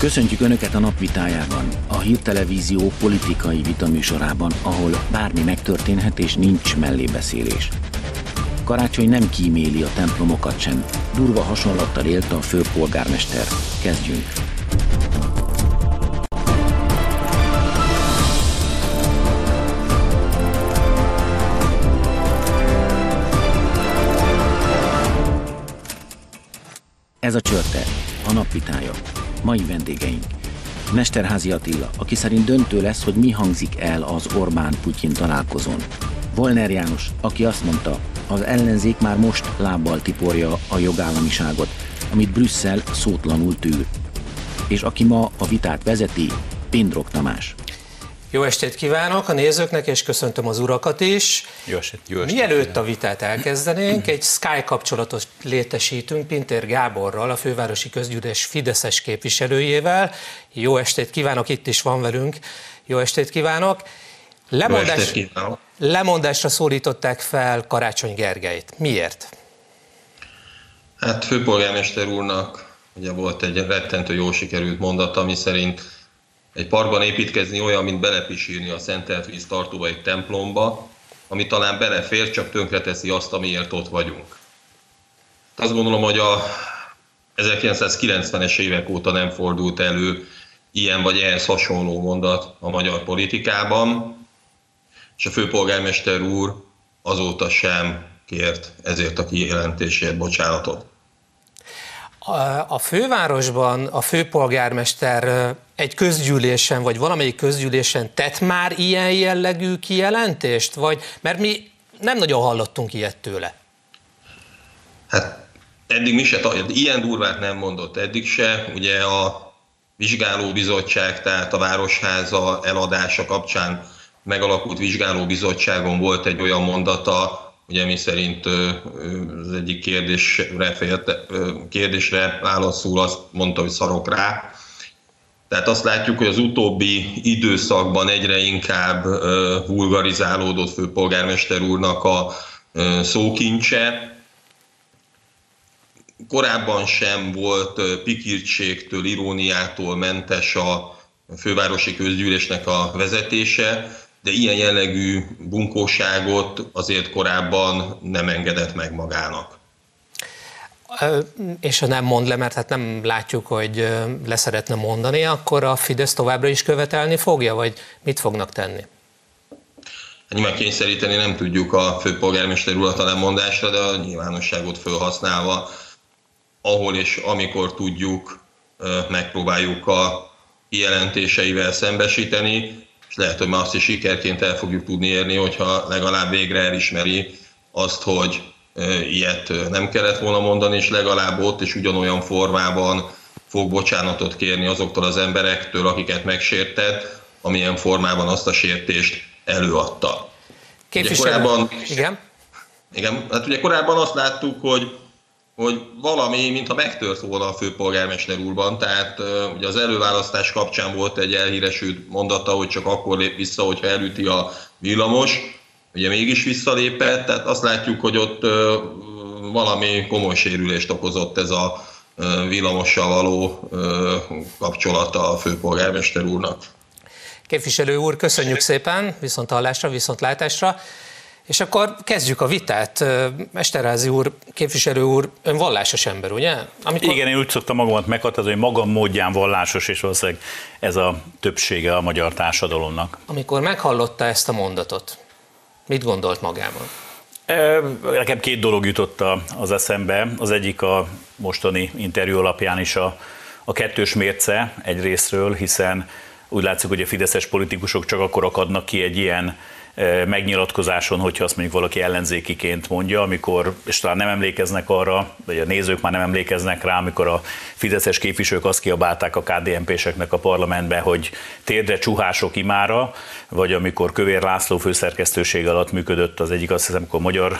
Köszöntjük Önöket a napvitájában, a hírtelevízió politikai vitaműsorában, ahol bármi megtörténhet és nincs mellébeszélés. Karácsony nem kíméli a templomokat sem. Durva hasonlattal élt a főpolgármester. Kezdjünk! Ez a csörte, a napvitája. Mai vendégeink. Mesterházi Attila, aki szerint döntő lesz, hogy mi hangzik el az Orbán-Putyin találkozón. Volner János, aki azt mondta, az ellenzék már most lábbal tiporja a jogállamiságot, amit Brüsszel szótlanul tűr. És aki ma a vitát vezeti, Pindrok Tamás. Jó estét kívánok a nézőknek, és köszöntöm az urakat is. Jó estét, jó estét. Mielőtt a vitát elkezdenénk, egy Sky kapcsolatot létesítünk Pintér Gáborral, a fővárosi közgyűlés Fideszes képviselőjével. Jó estét kívánok, itt is van velünk. Jó estét kívánok. Lemondás, jó estét kívánok. Lemondásra szólították fel Karácsony Gergelyt. Miért? Hát főpolgármester úrnak ugye volt egy rettentő jó sikerült mondata, ami szerint egy parkban építkezni olyan, mint belepisírni a szentelt víz tartóba egy templomba, ami talán belefér, csak tönkreteszi azt, amiért ott vagyunk. Azt gondolom, hogy a 1990-es évek óta nem fordult elő ilyen vagy ehhez hasonló mondat a magyar politikában, és a főpolgármester úr azóta sem kért ezért a kijelentésért bocsánatot. A fővárosban a főpolgármester egy közgyűlésen, vagy valamelyik közgyűlésen tett már ilyen jellegű kijelentést? Vagy, mert mi nem nagyon hallottunk ilyet tőle. Hát eddig mi se, ilyen durvát nem mondott eddig se. Ugye a vizsgálóbizottság, tehát a Városháza eladása kapcsán megalakult vizsgálóbizottságon volt egy olyan mondata, ugye mi szerint az egyik kérdésre, félte, kérdésre válaszul azt mondta, hogy szarok rá. Tehát azt látjuk, hogy az utóbbi időszakban egyre inkább vulgarizálódott főpolgármester úrnak a szókincse. Korábban sem volt pikirtségtől, iróniától mentes a fővárosi közgyűlésnek a vezetése, de ilyen jellegű bunkóságot azért korábban nem engedett meg magának. És ha nem mond le, mert hát nem látjuk, hogy leszeretne mondani, akkor a Fidesz továbbra is követelni fogja, vagy mit fognak tenni? Hát nyilván kényszeríteni nem tudjuk a főpolgármester urat a lemondásra, de a nyilvánosságot felhasználva, ahol és amikor tudjuk, megpróbáljuk a kijelentéseivel szembesíteni, és lehet, hogy már azt is sikerként el fogjuk tudni érni, hogyha legalább végre elismeri azt, hogy ilyet nem kellett volna mondani, és legalább ott is ugyanolyan formában fog bocsánatot kérni azoktól az emberektől, akiket megsértett, amilyen formában azt a sértést előadta. Képviselő, ugye korábban, igen? Igen, hát ugye korábban azt láttuk, hogy hogy valami, mintha megtört volna a főpolgármester úrban, tehát ugye az előválasztás kapcsán volt egy elhíresült mondata, hogy csak akkor lép vissza, hogyha elüti a villamos, ugye mégis visszalépett, tehát azt látjuk, hogy ott valami komoly sérülést okozott ez a villamossal való kapcsolata a főpolgármester úrnak. Képviselő úr, köszönjük szépen, viszont hallásra, viszont látásra. És akkor kezdjük a vitát. Mesterázi úr, képviselő úr, ön vallásos ember, ugye? Amikor... Igen, én úgy szoktam magamat meghatározni, hogy magam módján vallásos, és valószínűleg ez a többsége a magyar társadalomnak. Amikor meghallotta ezt a mondatot, mit gondolt magában? Nekem két dolog jutott az eszembe. Az egyik a mostani interjú alapján is a, a kettős mérce egy részről, hiszen úgy látszik, hogy a fideszes politikusok csak akkor akadnak ki egy ilyen megnyilatkozáson, hogyha azt mondjuk valaki ellenzékiként mondja, amikor, és talán nem emlékeznek arra, vagy a nézők már nem emlékeznek rá, amikor a fideszes képviselők azt kiabálták a KDNP-seknek a parlamentbe, hogy térdre csuhások imára, vagy amikor Kövér László főszerkesztőség alatt működött az egyik, azt hiszem, amikor magyar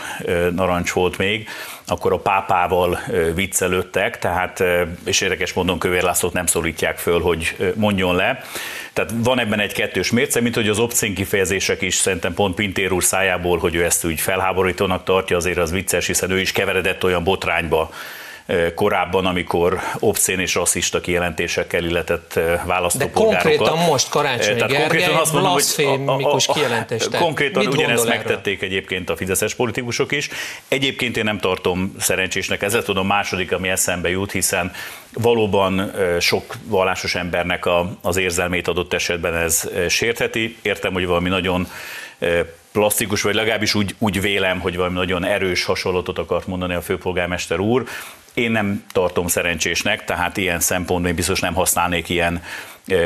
narancs volt még, akkor a pápával viccelődtek, tehát, és érdekes módon Kövér Lászlót nem szólítják föl, hogy mondjon le. Tehát van ebben egy kettős mérce, mint hogy az opcén kifejezések is szerintem pont Pintér úr szájából, hogy ő ezt úgy felháborítónak tartja, azért az vicces, hiszen ő is keveredett olyan botrányba, korábban, amikor obszén és rasszista kijelentésekkel illetett választópolgárokat. De konkrétan most Karácsony Tehát Gergely konkrétan azt mondom, hogy a, a, kijelentést Konkrétan Mit ugyanezt megtették egyébként a fideszes politikusok is. Egyébként én nem tartom szerencsésnek, ezzel tudom második, ami eszembe jut, hiszen valóban sok vallásos embernek a, az érzelmét adott esetben ez sértheti. Értem, hogy valami nagyon plastikus, vagy legalábbis úgy, úgy vélem, hogy valami nagyon erős hasonlatot akart mondani a főpolgármester úr. Én nem tartom szerencsésnek, tehát ilyen szempontból biztos nem használnék ilyen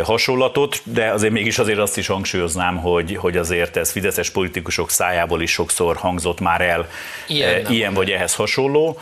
hasonlatot, de azért mégis azért azt is hangsúlyoznám, hogy, hogy azért ez fideszes politikusok szájából is sokszor hangzott már el ilyen, ilyen vagy ehhez hasonló.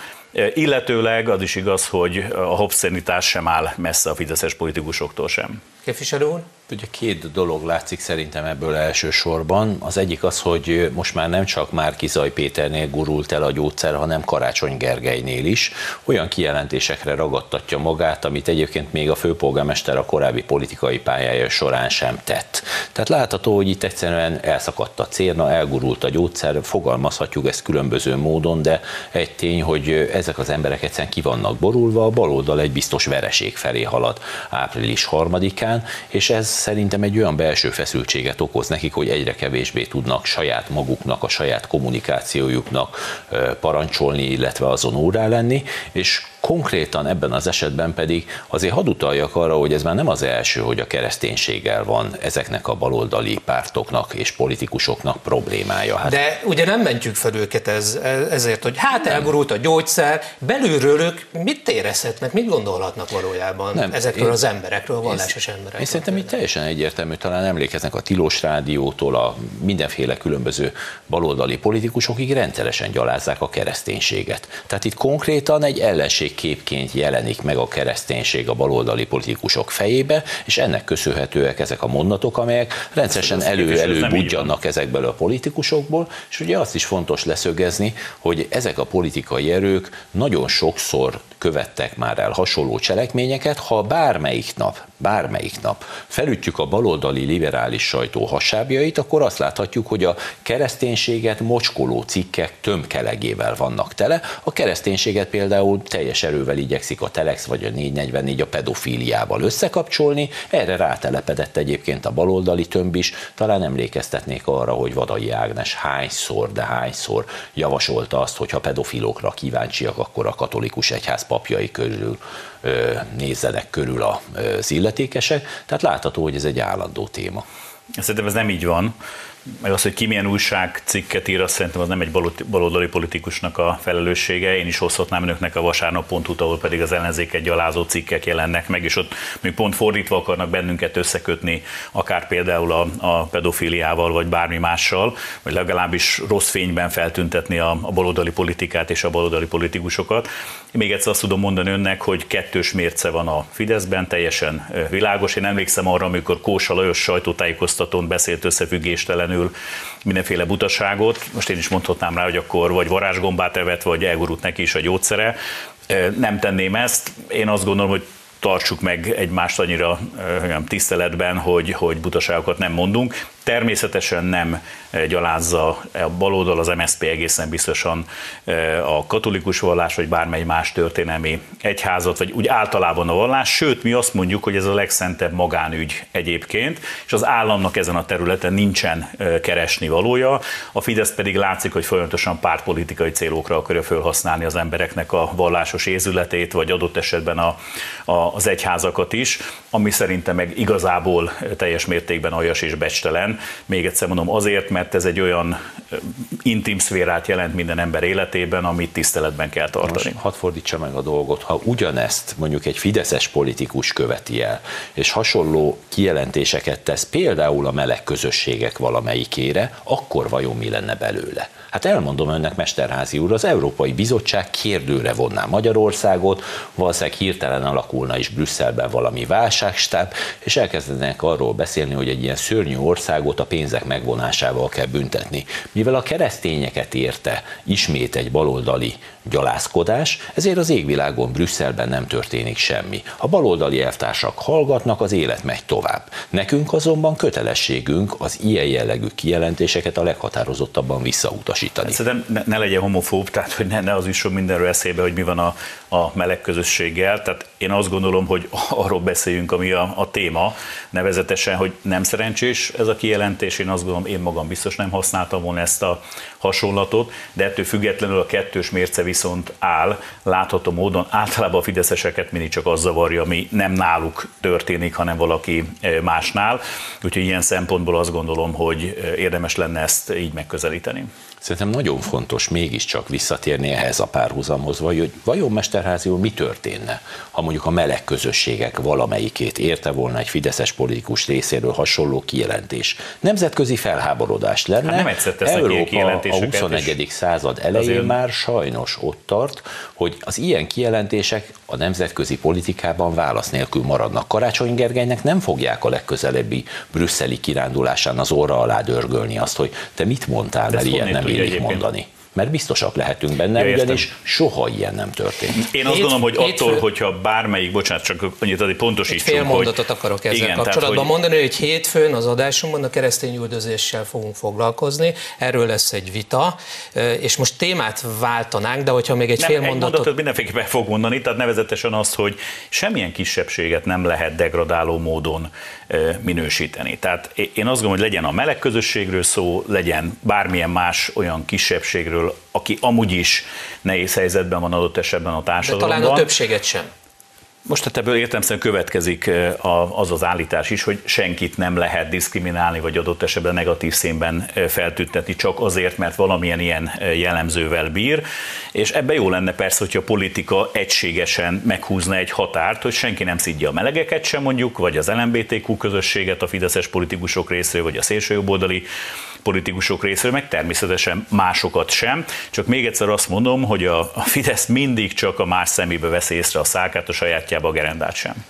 Illetőleg az is igaz, hogy a hobbszenitás sem áll messze a fideszes politikusoktól sem. Képviselő úr? Ugye két dolog látszik szerintem ebből elsősorban. Az egyik az, hogy most már nem csak Márki Zaj Péternél gurult el a gyógyszer, hanem Karácsony Gergelynél is. Olyan kijelentésekre ragadtatja magát, amit egyébként még a főpolgármester a korábbi politikai pályája során sem tett. Tehát látható, hogy itt egyszerűen elszakadt a cérna, elgurult a gyógyszer, fogalmazhatjuk ezt különböző módon, de egy tény, hogy ezek az emberek egyszerűen ki vannak borulva, a baloldal egy biztos vereség felé halad április harmadikán, és ez szerintem egy olyan belső feszültséget okoz nekik, hogy egyre kevésbé tudnak saját maguknak, a saját kommunikációjuknak parancsolni, illetve azon órá lenni, és Konkrétan ebben az esetben pedig azért hadd utaljak arra, hogy ez már nem az első, hogy a kereszténységgel van ezeknek a baloldali pártoknak és politikusoknak problémája. Hát... De ugye nem mentjük fel őket ez, ezért, hogy hát elgurult a gyógyszer, belülről ők mit érezhetnek, mit gondolhatnak valójában nem, ezekről én, az emberekről, a vallásos emberekről? Én szerintem itt teljesen egyértelmű, talán emlékeznek a Tilos Rádiótól, a mindenféle különböző baloldali politikusokig rendszeresen gyalázzák a kereszténységet. Tehát itt konkrétan egy ellenség képként jelenik meg a kereszténység a baloldali politikusok fejébe, és ennek köszönhetőek ezek a mondatok, amelyek rendszeresen elő-elő budjannak ezekből a politikusokból, és ugye azt is fontos leszögezni, hogy ezek a politikai erők nagyon sokszor követtek már el hasonló cselekményeket, ha bármelyik nap, bármelyik nap. Felütjük a baloldali liberális sajtó hasábjait, akkor azt láthatjuk, hogy a kereszténységet mocskoló cikkek tömkelegével vannak tele. A kereszténységet például teljes erővel igyekszik a Telex vagy a 444 a pedofíliával összekapcsolni, erre rátelepedett egyébként a baloldali tömb is, talán emlékeztetnék arra, hogy Vadai Ágnes hányszor, de hányszor javasolta azt, hogy ha pedofilokra kíváncsiak, akkor a katolikus egyház papjai körül nézzenek körül az illetékesek, tehát látható, hogy ez egy állandó téma. Szerintem ez nem így van meg az, hogy ki milyen újságcikket ír, azt szerintem az nem egy baloldali politikusnak a felelőssége. Én is hozhatnám önöknek a vasárnap.hu, ahol pedig az ellenzéket gyalázó cikkek jelennek meg, és ott még pont fordítva akarnak bennünket összekötni, akár például a, a pedofiliával, vagy bármi mással, vagy legalábbis rossz fényben feltüntetni a, a baloldali politikát és a baloldali politikusokat. Még egyszer azt tudom mondani önnek, hogy kettős mérce van a Fideszben, teljesen világos. Én emlékszem arra, amikor Kósa Lajos sajtótájékoztatón beszélt összefüggéstelen feltétlenül mindenféle butaságot. Most én is mondhatnám rá, hogy akkor vagy varázsgombát evett, vagy elgurult neki is a gyógyszere. Nem tenném ezt. Én azt gondolom, hogy tartsuk meg egymást annyira tiszteletben, hogy, hogy butaságokat nem mondunk. Természetesen nem eh, gyalázza a baloldal, az MSZP egészen biztosan eh, a katolikus vallás, vagy bármely más történelmi egyházat, vagy úgy általában a vallás, sőt, mi azt mondjuk, hogy ez a legszentebb magánügy egyébként, és az államnak ezen a területen nincsen eh, keresni valója. A Fidesz pedig látszik, hogy folyamatosan pártpolitikai célokra akarja felhasználni az embereknek a vallásos érzületét, vagy adott esetben a, a, az egyházakat is, ami szerintem meg igazából teljes mértékben aljas és becstelen, még egyszer mondom, azért, mert ez egy olyan intim szférát jelent minden ember életében, amit tiszteletben kell tartani. Most hadd fordítsa meg a dolgot, ha ugyanezt mondjuk egy fideszes politikus követi el, és hasonló kijelentéseket tesz például a meleg közösségek valamelyikére, akkor vajon mi lenne belőle? Hát elmondom önnek, Mesterházi úr, az Európai Bizottság kérdőre vonná Magyarországot, valószínűleg hirtelen alakulna is Brüsszelben valami válságstáb, és elkezdenek arról beszélni, hogy egy ilyen szörnyű ország égvilágot a pénzek megvonásával kell büntetni. Mivel a keresztényeket érte ismét egy baloldali gyalázkodás, ezért az égvilágon Brüsszelben nem történik semmi. A baloldali elvtársak hallgatnak, az élet megy tovább. Nekünk azonban kötelességünk az ilyen jellegű kijelentéseket a leghatározottabban visszautasítani. Hát szerintem ne, ne legyen homofób, tehát hogy ne, ne az is mindenről eszébe, hogy mi van a, a meleg közösséggel. Tehát én azt gondolom, hogy arról beszéljünk, ami a, a téma, nevezetesen, hogy nem szerencsés ez a kijelentés. Én azt gondolom, én magam biztos nem használtam volna ezt a hasonlatot, de ettől függetlenül a kettős mérce viszont áll, látható módon általában a fideszeseket mindig csak az zavarja, ami nem náluk történik, hanem valaki e, másnál. Úgyhogy ilyen szempontból azt gondolom, hogy e, érdemes lenne ezt így megközelíteni. Szerintem nagyon fontos mégiscsak visszatérni ehhez a párhuzamhoz, vagy hogy vajon Mesterházi úr mi történne, ha mondjuk a meleg közösségek valamelyikét érte volna egy fideszes politikus részéről hasonló kijelentés. Nemzetközi felháborodás lenne. Hát nem egyszer Európa a 21. század elején azért... már sajnos ott tart, hogy az ilyen kijelentések a nemzetközi politikában válasz nélkül maradnak. Karácsony Gergelynek nem fogják a legközelebbi brüsszeli kirándulásán az óra alá dörgölni azt, hogy te mit mondtál, mert ilyen nem illik mondani mert biztosak lehetünk benne, ja, ugyanis soha ilyen nem történt. Én azt gondolom, hogy attól, hogyha bármelyik, bocsánat, csak annyit addig pontosítsunk, fél mondatot hogy, akarok ezzel igen, kapcsolatban tehát, hogy... mondani, hogy hétfőn az adásunkban a keresztény üldözéssel fogunk foglalkozni, erről lesz egy vita, és most témát váltanánk, de hogyha még egy nem, fél egy mondatot... mondatot mindenféleképpen fog mondani, tehát nevezetesen azt, hogy semmilyen kisebbséget nem lehet degradáló módon minősíteni. Tehát én azt gondolom, hogy legyen a meleg közösségről szó, legyen bármilyen más olyan kisebbségről, aki amúgy is nehéz helyzetben van adott esetben a társadalomban. De talán a többséget sem. Most hát ebből értelmszerűen következik az az állítás is, hogy senkit nem lehet diszkriminálni, vagy adott esetben negatív színben feltüntetni csak azért, mert valamilyen ilyen jellemzővel bír. És ebbe jó lenne persze, hogyha a politika egységesen meghúzna egy határt, hogy senki nem szidja a melegeket sem mondjuk, vagy az LMBTQ közösséget a fideszes politikusok részéről, vagy a szélsőjobboldali politikusok részéről, meg természetesen másokat sem. Csak még egyszer azt mondom, hogy a, Fidesz mindig csak a más szemébe veszi észre a szákát, a sajátjába a gerendát sem.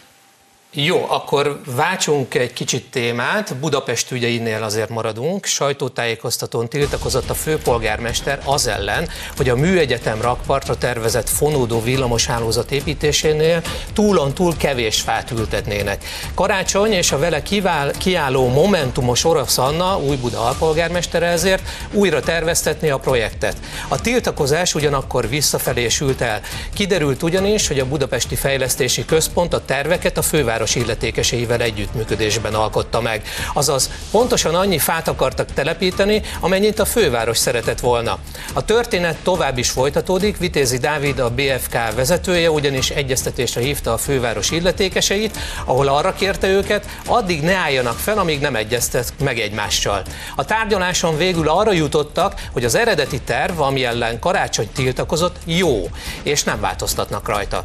Jó, akkor váltsunk egy kicsit témát. Budapest ügyeinél azért maradunk. Sajtótájékoztatón tiltakozott a főpolgármester az ellen, hogy a műegyetem rakpartra tervezett fonódó villamoshálózat építésénél túlon túl kevés fát ültetnének. Karácsony és a vele kivál, kiálló Momentumos Orosz Anna, új Buda alpolgármestere ezért újra terveztetni a projektet. A tiltakozás ugyanakkor visszafelé sült el. Kiderült ugyanis, hogy a Budapesti Fejlesztési Központ a terveket a főváros város illetékeseivel együttműködésben alkotta meg. Azaz pontosan annyi fát akartak telepíteni, amennyit a főváros szeretett volna. A történet tovább is folytatódik, Vitézi Dávid, a BFK vezetője ugyanis egyeztetésre hívta a főváros illetékeseit, ahol arra kérte őket, addig ne álljanak fel, amíg nem egyeztet meg egymással. A tárgyaláson végül arra jutottak, hogy az eredeti terv, ami ellen karácsony tiltakozott, jó, és nem változtatnak rajta.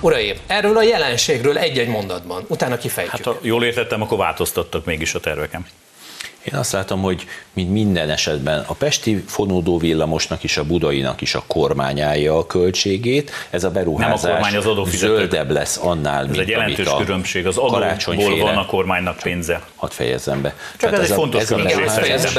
Uraim, erről a jelenségről egy-egy mondatban, utána kifejtjük. Hát ha jól értettem, akkor változtattak mégis a terveken. Én azt látom, hogy mint minden esetben a Pesti fonódó villamosnak is, a Budainak is a kormány állja a költségét. Ez a beruházás Nem a kormány az adófizetők. zöldebb lesz annál, ez mint egy jelentős amit a különbség. Az adóból van a kormánynak pénze. Hadd fejezzem be. Csak ez, ez egy a, fontos ez a, beruházás,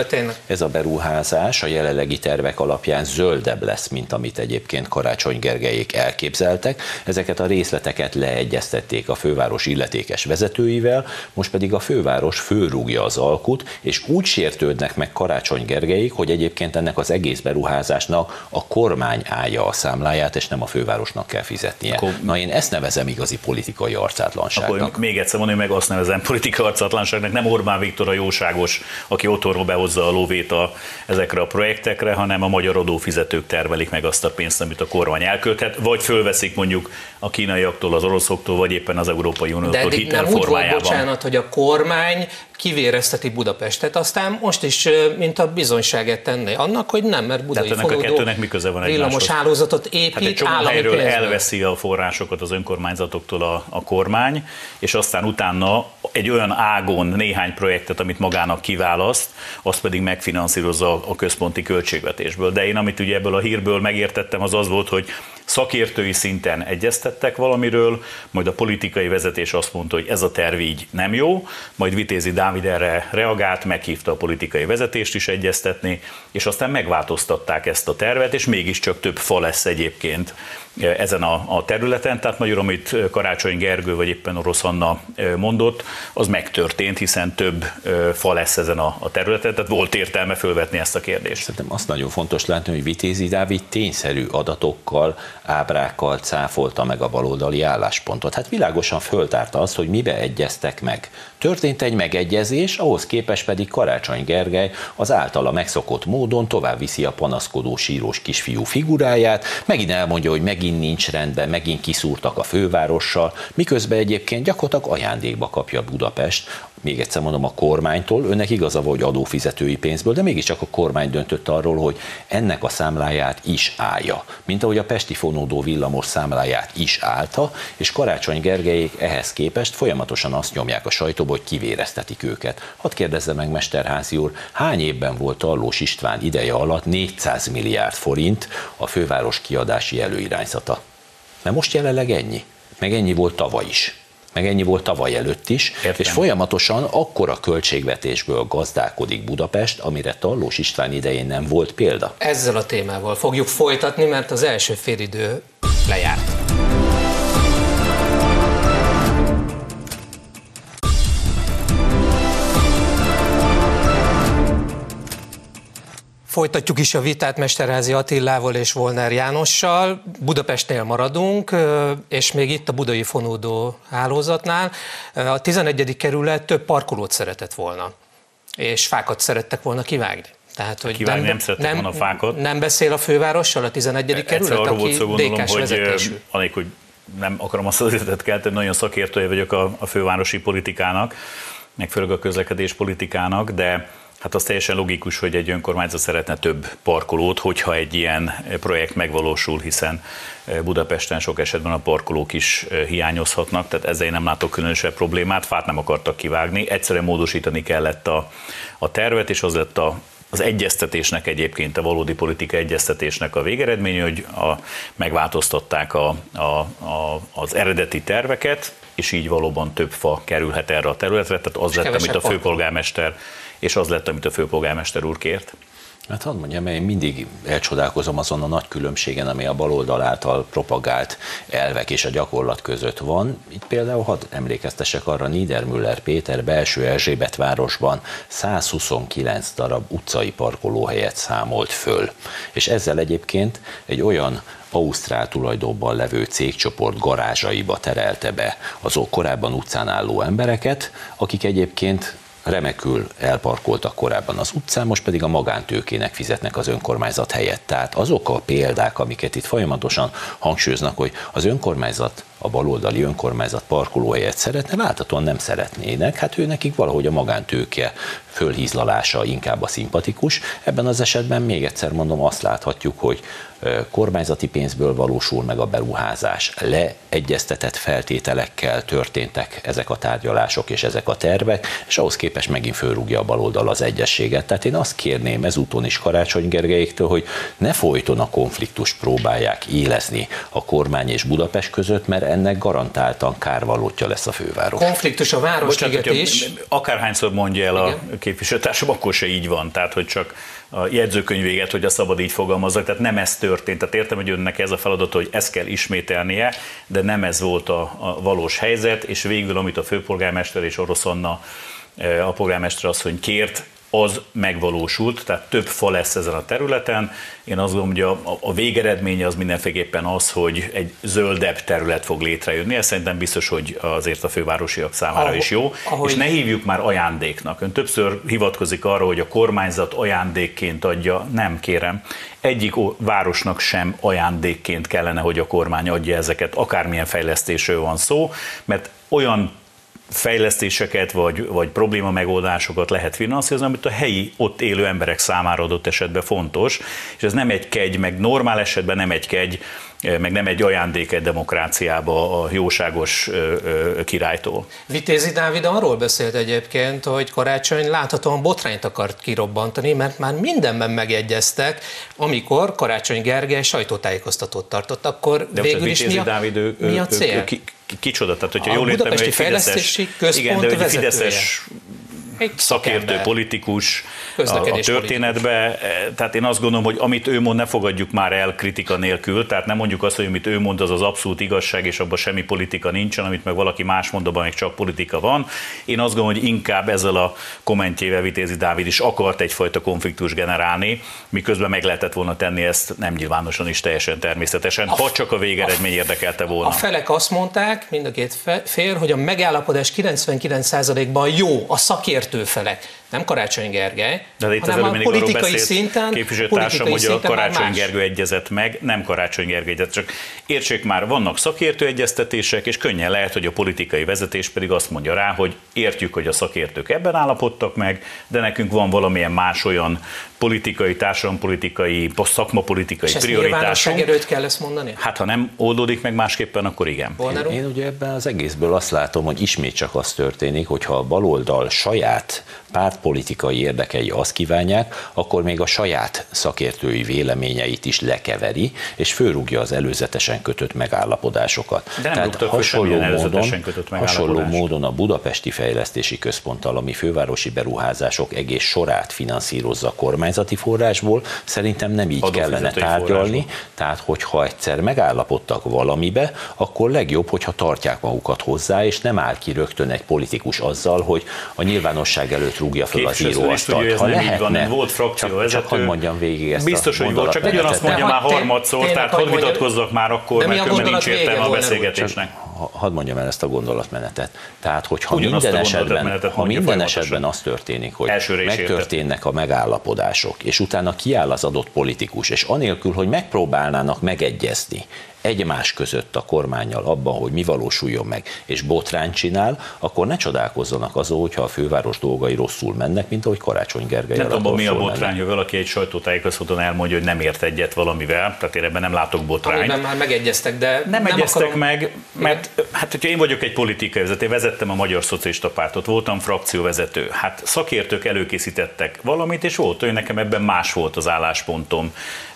ez a beruházás a jelenlegi tervek alapján zöldebb lesz, mint amit egyébként Karácsony Gergelyék elképzeltek. Ezeket a részleteket leegyeztették a főváros illetékes vezetőivel, most pedig a főváros főrúgja az alkut, és és úgy sértődnek meg Karácsony Gergelyik, hogy egyébként ennek az egész beruházásnak a kormány állja a számláját, és nem a fővárosnak kell fizetnie. Akkor, Na én ezt nevezem igazi politikai arcátlanságnak. Akkor még egyszer mondom, meg azt nevezem politikai arcátlanságnak, nem Orbán Viktor a jóságos, aki otthonról behozza a lóvét a, ezekre a projektekre, hanem a magyar adófizetők termelik meg azt a pénzt, amit a kormány elkölthet, vagy fölveszik mondjuk a kínaiaktól, az oroszoktól, vagy éppen az Európai Uniótól hitel nem úgy volt, bocsánat, hogy a kormány kivérezteti Budapestet, aztán most is, mint a bizonyságát tenni annak, hogy nem, mert Budai ennek a kettőnek mi köze van villamos hálózatot épít hát egy állami helyről pénzben. elveszi a forrásokat az önkormányzatoktól a, a kormány, és aztán utána egy olyan ágon néhány projektet, amit magának kiválaszt, azt pedig megfinanszírozza a központi költségvetésből. De én amit ugye ebből a hírből megértettem, az az volt, hogy szakértői szinten egyeztettek valamiről, majd a politikai vezetés azt mondta, hogy ez a terv így nem jó, majd Vitézi Dávid erre reagált, meghívta a politikai vezetést is egyeztetni, és aztán megváltoztatták ezt a tervet, és mégiscsak több fa lesz egyébként ezen a, a területen, tehát magyarul, amit Karácsony Gergő vagy éppen Orosz Anna mondott, az megtörtént, hiszen több fa lesz ezen a, a területen, tehát volt értelme fölvetni ezt a kérdést. Szerintem azt nagyon fontos látni, hogy Vitézi Dávid tényszerű adatokkal, ábrákkal cáfolta meg a baloldali álláspontot. Hát világosan föltárta azt, hogy mibe egyeztek meg. Történt egy megegyezés, ahhoz képest pedig Karácsony Gergely az általa megszokott módon tovább viszi a panaszkodó sírós kisfiú figuráját, megint elmondja, hogy megint nincs rendben, megint kiszúrtak a fővárossal, miközben egyébként gyakorlatilag ajándékba kapja Budapest még egyszer mondom, a kormánytól, önnek igaza volt, hogy adófizetői pénzből, de mégiscsak a kormány döntött arról, hogy ennek a számláját is állja. Mint ahogy a Pesti fonódó villamos számláját is állta, és Karácsony Gergelyék ehhez képest folyamatosan azt nyomják a sajtóba, hogy kivéreztetik őket. Hadd kérdezze meg, Mesterházi úr, hány évben volt Allós István ideje alatt 400 milliárd forint a főváros kiadási előirányzata? Mert most jelenleg ennyi. Meg ennyi volt tavaly is meg ennyi volt tavaly előtt is, Értem. és folyamatosan akkora költségvetésből gazdálkodik Budapest, amire Tallós István idején nem volt példa. Ezzel a témával fogjuk folytatni, mert az első félidő lejárt. Folytatjuk is a vitát Mesterházi Attilával és Volner Jánossal. Budapestnél maradunk, és még itt a budai fonódó hálózatnál. A 11. kerület több parkolót szeretett volna, és fákat szerettek volna kivágni. Tehát, hogy Kivágni nem, nem nem, volna fákat. Nem beszél a fővárossal a 11. kerület, aki DK-s vezetésű. Alig, hogy nem akarom azt az üzletet kelteni, nagyon szakértője vagyok a, a fővárosi politikának, meg főleg a közlekedés politikának, de Hát az teljesen logikus, hogy egy önkormányzat szeretne több parkolót, hogyha egy ilyen projekt megvalósul, hiszen e, Budapesten sok esetben a parkolók is e, hiányozhatnak, tehát ezzel én nem látok különösebb problémát, fát nem akartak kivágni, egyszerűen módosítani kellett a, a tervet, és az lett a, az egyeztetésnek egyébként, a valódi politika egyeztetésnek a végeredmény, hogy a, megváltoztatták a, a, a, az eredeti terveket, és így valóban több fa kerülhet erre a területre, tehát az lett, amit a főpolgármester és az lett, amit a főpolgármester úr kért. Hát hadd mondjam, én mindig elcsodálkozom azon a nagy különbségen, ami a baloldal által propagált elvek és a gyakorlat között van. Itt például hadd emlékeztessek arra, Niedermüller Péter belső Erzsébet városban 129 darab utcai parkolóhelyet számolt föl. És ezzel egyébként egy olyan Ausztrál tulajdonban levő cégcsoport garázsaiba terelte be azok korábban utcán álló embereket, akik egyébként remekül elparkoltak korábban az utcán, most pedig a magántőkének fizetnek az önkormányzat helyett. Tehát azok a példák, amiket itt folyamatosan hangsúlyoznak, hogy az önkormányzat a baloldali önkormányzat parkolóhelyet szeretne, láthatóan nem szeretnének, hát ő nekik valahogy a magántőke fölhízlalása inkább a szimpatikus. Ebben az esetben még egyszer mondom, azt láthatjuk, hogy kormányzati pénzből valósul meg a beruházás. Leegyeztetett feltételekkel történtek ezek a tárgyalások és ezek a tervek, és ahhoz képest megint fölrúgja a baloldal az egyességet. Tehát én azt kérném ezúton is Karácsony Gergelyéktől, hogy ne folyton a konfliktus próbálják élezni a kormány és Budapest között, mert ennek garantáltan kárvalótja lesz a főváros. Konfliktus a városligetés. Akárhányszor mondja el Igen. a képviselőtársam, akkor se így van. Tehát, hogy csak a jegyzőkönyv véget, hogy a szabad így fogalmazzak, tehát nem ez történt. Tehát értem, hogy önnek ez a feladat, hogy ezt kell ismételnie, de nem ez volt a, a valós helyzet, és végül, amit a főpolgármester és Orosz Anna a polgármester asszony kért, az megvalósult, tehát több fa lesz ezen a területen. Én azt gondolom, hogy a, a végeredménye az mindenféleképpen az, hogy egy zöldebb terület fog létrejönni. Ez szerintem biztos, hogy azért a fővárosiak számára is jó. Ahogy... És ne hívjuk már ajándéknak. Ön többször hivatkozik arra, hogy a kormányzat ajándékként adja. Nem, kérem. Egyik városnak sem ajándékként kellene, hogy a kormány adja ezeket, akármilyen fejlesztésről van szó, mert olyan fejlesztéseket vagy, vagy probléma megoldásokat lehet finanszírozni, amit a helyi ott élő emberek számára adott esetben fontos, és ez nem egy kegy, meg normál esetben nem egy kegy, meg nem egy ajándék egy demokráciába a jóságos királytól. Vitézi Dávid arról beszélt egyébként, hogy Karácsony láthatóan botrányt akart kirobbantani, mert már mindenben megegyeztek, amikor Karácsony Gergely sajtótájékoztatót tartott, akkor De végül is mi a, Dávid, ő, mi a cél? Ő, ő, kicsoda, tehát hogyha a jól értem, hogy Fideszes, központ igen, de hogy Fideszes Egy szakértő, szakember. politikus a, a történetbe. Tehát én azt gondolom, hogy amit ő mond, ne fogadjuk már el kritika nélkül. Tehát nem mondjuk azt, hogy amit ő mond, az az abszolút igazság, és abban semmi politika nincsen, amit meg valaki más mond, abban még csak politika van. Én azt gondolom, hogy inkább ezzel a kommentjével Vitézi Dávid is akart egyfajta konfliktus generálni, miközben meg lehetett volna tenni ezt nem nyilvánosan is teljesen természetesen, ha csak a végeredmény érdekelte volna. A felek azt mondták, mind a két fél, hogy a megállapodás 99%-ban jó, a szakértő felek, nem Karácsony Gergely, De itt az hanem előbb a politikai szinten, képviselőtársam, hogy a Karácsony. Gergő egyezett meg, nem Karácsony Gergő egyezett, csak értsék már, vannak szakértő egyeztetések, és könnyen lehet, hogy a politikai vezetés pedig azt mondja rá, hogy értjük, hogy a szakértők ebben állapodtak meg, de nekünk van valamilyen más olyan politikai, társadalompolitikai, szakmapolitikai És prioritásunk. erőt kell ezt mondani? Hát ha nem oldódik meg másképpen, akkor igen. Úr? Én ugye ebben az egészből azt látom, hogy ismét csak az történik, hogyha a baloldal saját pártpolitikai érdekei azt kívánják, akkor még a saját szakértői véleményeit is lekeveri, és fölrúgja az előzetesen kötött megállapodásokat. De nem föl semmilyen előzetesen kötött hasonló módon a Budapesti Fejlesztési Központtal, ami fővárosi beruházások egész sorát finanszírozza kormányzati forrásból, szerintem nem így kellene tárgyalni, forrásból. tehát, hogyha egyszer megállapodtak valamibe, akkor legjobb, hogyha tartják magukat hozzá, és nem áll ki rögtön egy politikus azzal, hogy a nyilvánosság előtt rúgja fel az ez nem így van, nem volt csak, frakcióvezető. csak hadd mondjam végig ezt Biztos, a hogy volt, csak ugyanazt mondja már harmadszor, tehát hogy hadd vitatkozzak már akkor, mert a különben nincs értelme a beszélgetésnek. Ha- hadd mondjam el ezt a gondolatmenetet. Tehát, hogyha Ugyanazt minden esetben, ha minden esetben az történik, hogy megtörténnek a megállapodások, és utána kiáll az adott politikus, és anélkül, hogy megpróbálnának megegyezni egymás között a kormányjal abban, hogy mi valósuljon meg, és botrány csinál, akkor ne csodálkozzanak azon, hogyha a főváros dolgai rosszul mennek, mint ahogy Karácsony Gergely Nem tudom, mi a botrány, hogy valaki egy sajtótájékoztatón elmondja, hogy nem ért egyet valamivel, tehát én ebben nem látok botrányt. Amiben már megegyeztek, de Nem, nem egyeztek akarom... meg, mert hát hogyha én vagyok egy politikai vezető, én vezettem a Magyar Szocialista Pártot, voltam frakcióvezető, hát szakértők előkészítettek valamit, és volt, hogy nekem ebben más volt az álláspontom,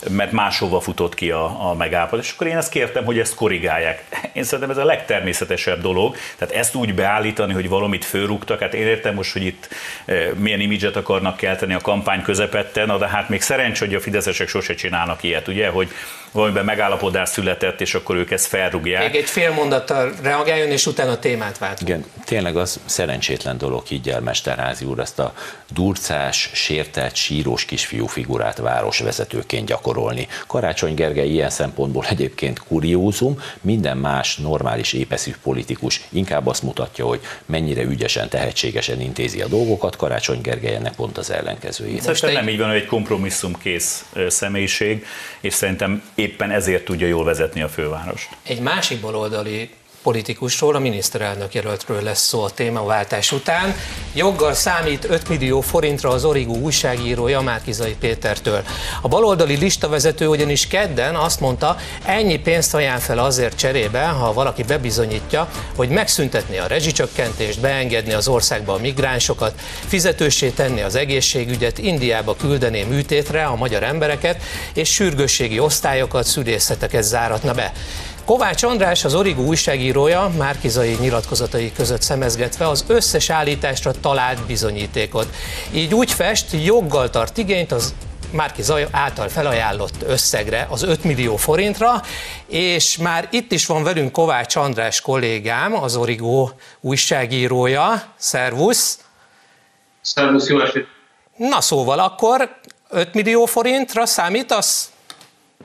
mert máshova futott ki a, a megállapodás, és akkor én ezt kértem, hogy ezt korrigálják. Én szerintem ez a legtermészetesebb dolog, tehát ezt úgy beállítani, hogy valamit fölrúgtak, hát én értem most, hogy itt eh, milyen imidzset akarnak kelteni a kampány közepette, na de hát még szerencs, hogy a fideszesek sose csinálnak ilyet, ugye, hogy valamiben megállapodás született, és akkor ők ezt felrúgják. Még egy fél mondattal reagáljon, és utána a témát vált. Igen, tényleg az szerencsétlen dolog, higgyel Mesterházi úr, ezt a durcás, sértett, sírós kisfiú figurát városvezetőként gyakorolni. Karácsony Gergely ilyen szempontból egyébként kuriózum, minden más normális épeszű politikus inkább azt mutatja, hogy mennyire ügyesen, tehetségesen intézi a dolgokat, Karácsony Gergely ennek pont az ellenkezőjét. Szerintem nem így van, hogy egy kompromisszumkész személyiség, és szerintem éppen ezért tudja jól vezetni a fővárost. Egy másik baloldali politikusról, a miniszterelnök jelöltről lesz szó a témaváltás után. Joggal számít 5 millió forintra az Origó újságírója Márkizai Pétertől. A baloldali listavezető ugyanis kedden azt mondta, ennyi pénzt ajánl fel azért cserébe, ha valaki bebizonyítja, hogy megszüntetni a rezsicsökkentést, beengedni az országba a migránsokat, fizetősé tenni az egészségügyet, Indiába küldeni műtétre a magyar embereket, és sürgősségi osztályokat, szülészeteket záratna be. Kovács András, az Origó újságírója Márkizai nyilatkozatai között szemezgetve az összes állításra talált bizonyítékot. Így úgy fest, joggal tart igényt az Márki Zaj által felajánlott összegre, az 5 millió forintra, és már itt is van velünk Kovács András kollégám, az Origó újságírója. Szervusz! Szervusz, jó estét! Na szóval akkor 5 millió forintra számítasz?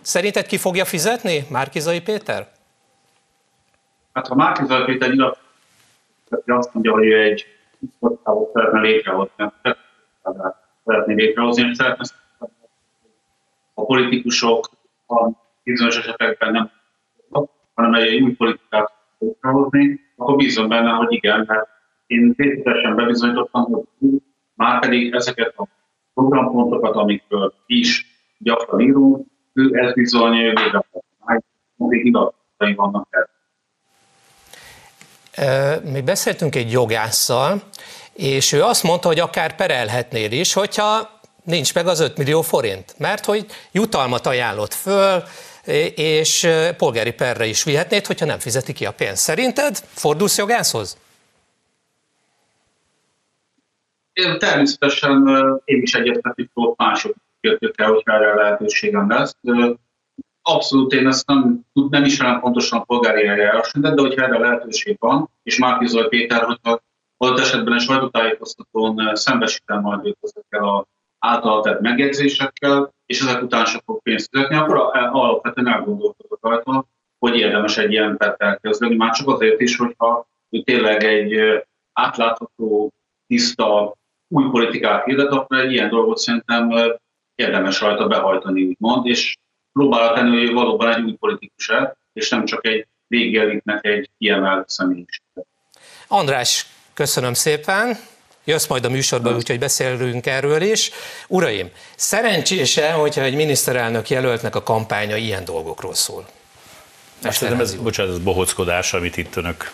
Szerinted ki fogja fizetni? Márkizai Péter? Hát ha Márkizaj Péter nyilat, azt mondja, hogy ő egy sportávot szeretne létrehozni, szeretné létrehozni, és szeretne a politikusok a bizonyos esetekben nem hanem egy új politikát létrehozni, akkor bízom benne, hogy igen, mert én tétesen bebizonyítottam, hogy már pedig ezeket a programpontokat, amikről is gyakran írunk, ő ez bizony nyilatkozatai vannak. Ö, Mi beszéltünk egy jogásszal, és ő azt mondta, hogy akár perelhetnél is, hogyha nincs meg az 5 millió forint, mert hogy jutalmat ajánlott föl, és polgári perre is vihetnéd, hogyha nem fizeti ki a pénzt. Szerinted fordulsz jogászhoz? Én természetesen én is egyetlen tudok mások el, hogy erre lehetőségem lesz. Abszolút én ezt nem, nem ismerem pontosan a polgári eljárás, de hogyha erre lehetőség van, és Márki Zaj Péter, hogyha adott esetben egy sajtótájékoztatón szembesítem majd őt ezekkel a által tett megjegyzésekkel, és ezek után sem fog pénzt fizetni, akkor alapvetően elgondolkodok rajta, hogy érdemes egy ilyen tett elkezdeni, már csak azért is, hogyha tényleg egy átlátható, tiszta, új politikát hirdet, akkor egy ilyen dolgot szerintem érdemes rajta behajtani, úgymond, és próbálja tenni, hogy valóban egy új politikus és nem csak egy régi elitnek egy kiemelt személyiség. András, köszönöm szépen. Jössz majd a műsorban, úgyhogy beszélünk erről is. Uraim, szerencsése, hogyha egy miniszterelnök jelöltnek a kampánya ilyen dolgokról szól. Szerintem ez, bocsánat, ez bohockodás, amit itt önök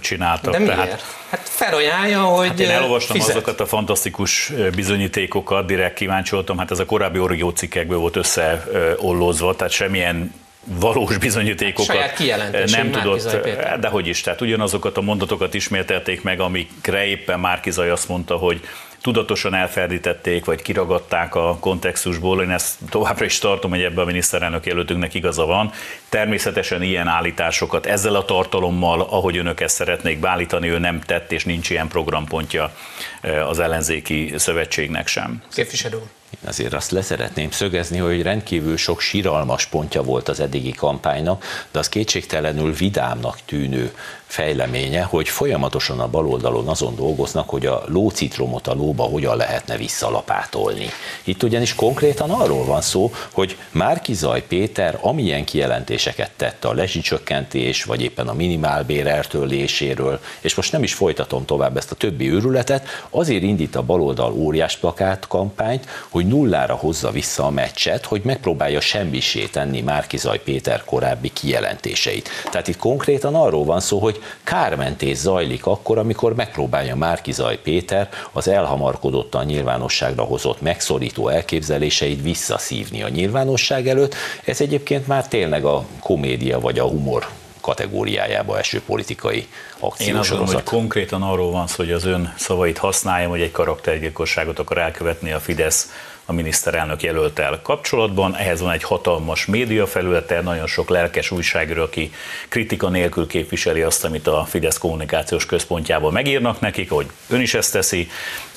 csináltak. De miért? Tehát, hát felajánlja, hogy hát Én elolvastam fizet. azokat a fantasztikus bizonyítékokat, direkt kíváncsi voltam, hát ez a korábbi Orió cikkekből volt összeollózva, tehát semmilyen valós bizonyítékokat nem tudott, de hogy is, tehát ugyanazokat a mondatokat ismételték meg, amikre éppen Márkizaj azt mondta, hogy tudatosan elferdítették, vagy kiragadták a kontextusból. Én ezt továbbra is tartom, hogy ebben a miniszterelnök jelöltünknek igaza van. Természetesen ilyen állításokat ezzel a tartalommal, ahogy önök ezt szeretnék beállítani, ő nem tett, és nincs ilyen programpontja eh, az ellenzéki szövetségnek sem. Képviselő én azért azt leszeretném szögezni, hogy rendkívül sok siralmas pontja volt az eddigi kampánynak, de az kétségtelenül vidámnak tűnő fejleménye, hogy folyamatosan a baloldalon azon dolgoznak, hogy a lócitromot a lóba hogyan lehetne visszalapátolni. Itt ugyanis konkrétan arról van szó, hogy Márkizaj Péter amilyen kijelentéseket tette a lezsicsökkentés, vagy éppen a minimálbér eltörléséről, és most nem is folytatom tovább ezt a többi őrületet, azért indít a baloldal óriás plakát kampányt, hogy nullára hozza vissza a meccset, hogy megpróbálja semmisé tenni Márkizaj Péter korábbi kijelentéseit. Tehát itt konkrétan arról van szó, hogy kármentés zajlik akkor, amikor megpróbálja Márkizaj Péter az elhamarkodottan nyilvánosságra hozott megszorító elképzeléseit visszaszívni a nyilvánosság előtt. Ez egyébként már tényleg a komédia vagy a humor kategóriájába eső politikai akció. Én azt gondolom, hogy konkrétan arról van szó, hogy az ön szavait használjam, hogy egy karaktergyilkosságot akar elkövetni a Fidesz a miniszterelnök jelöltel kapcsolatban. Ehhez van egy hatalmas média felülete, nagyon sok lelkes újságíró, aki kritika nélkül képviseli azt, amit a Fidesz kommunikációs központjában megírnak nekik, hogy ön is ezt teszi.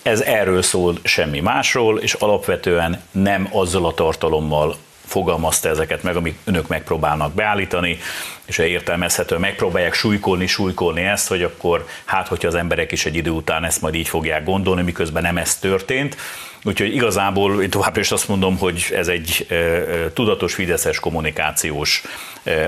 Ez erről szól, semmi másról, és alapvetően nem azzal a tartalommal fogalmazta ezeket meg, amik önök megpróbálnak beállítani, és értelmezhető, megpróbálják súlykolni, súlykolni ezt, hogy akkor hát, hogyha az emberek is egy idő után ezt majd így fogják gondolni, miközben nem ez történt. Úgyhogy igazából én továbbra is azt mondom, hogy ez egy tudatos fideszes kommunikációs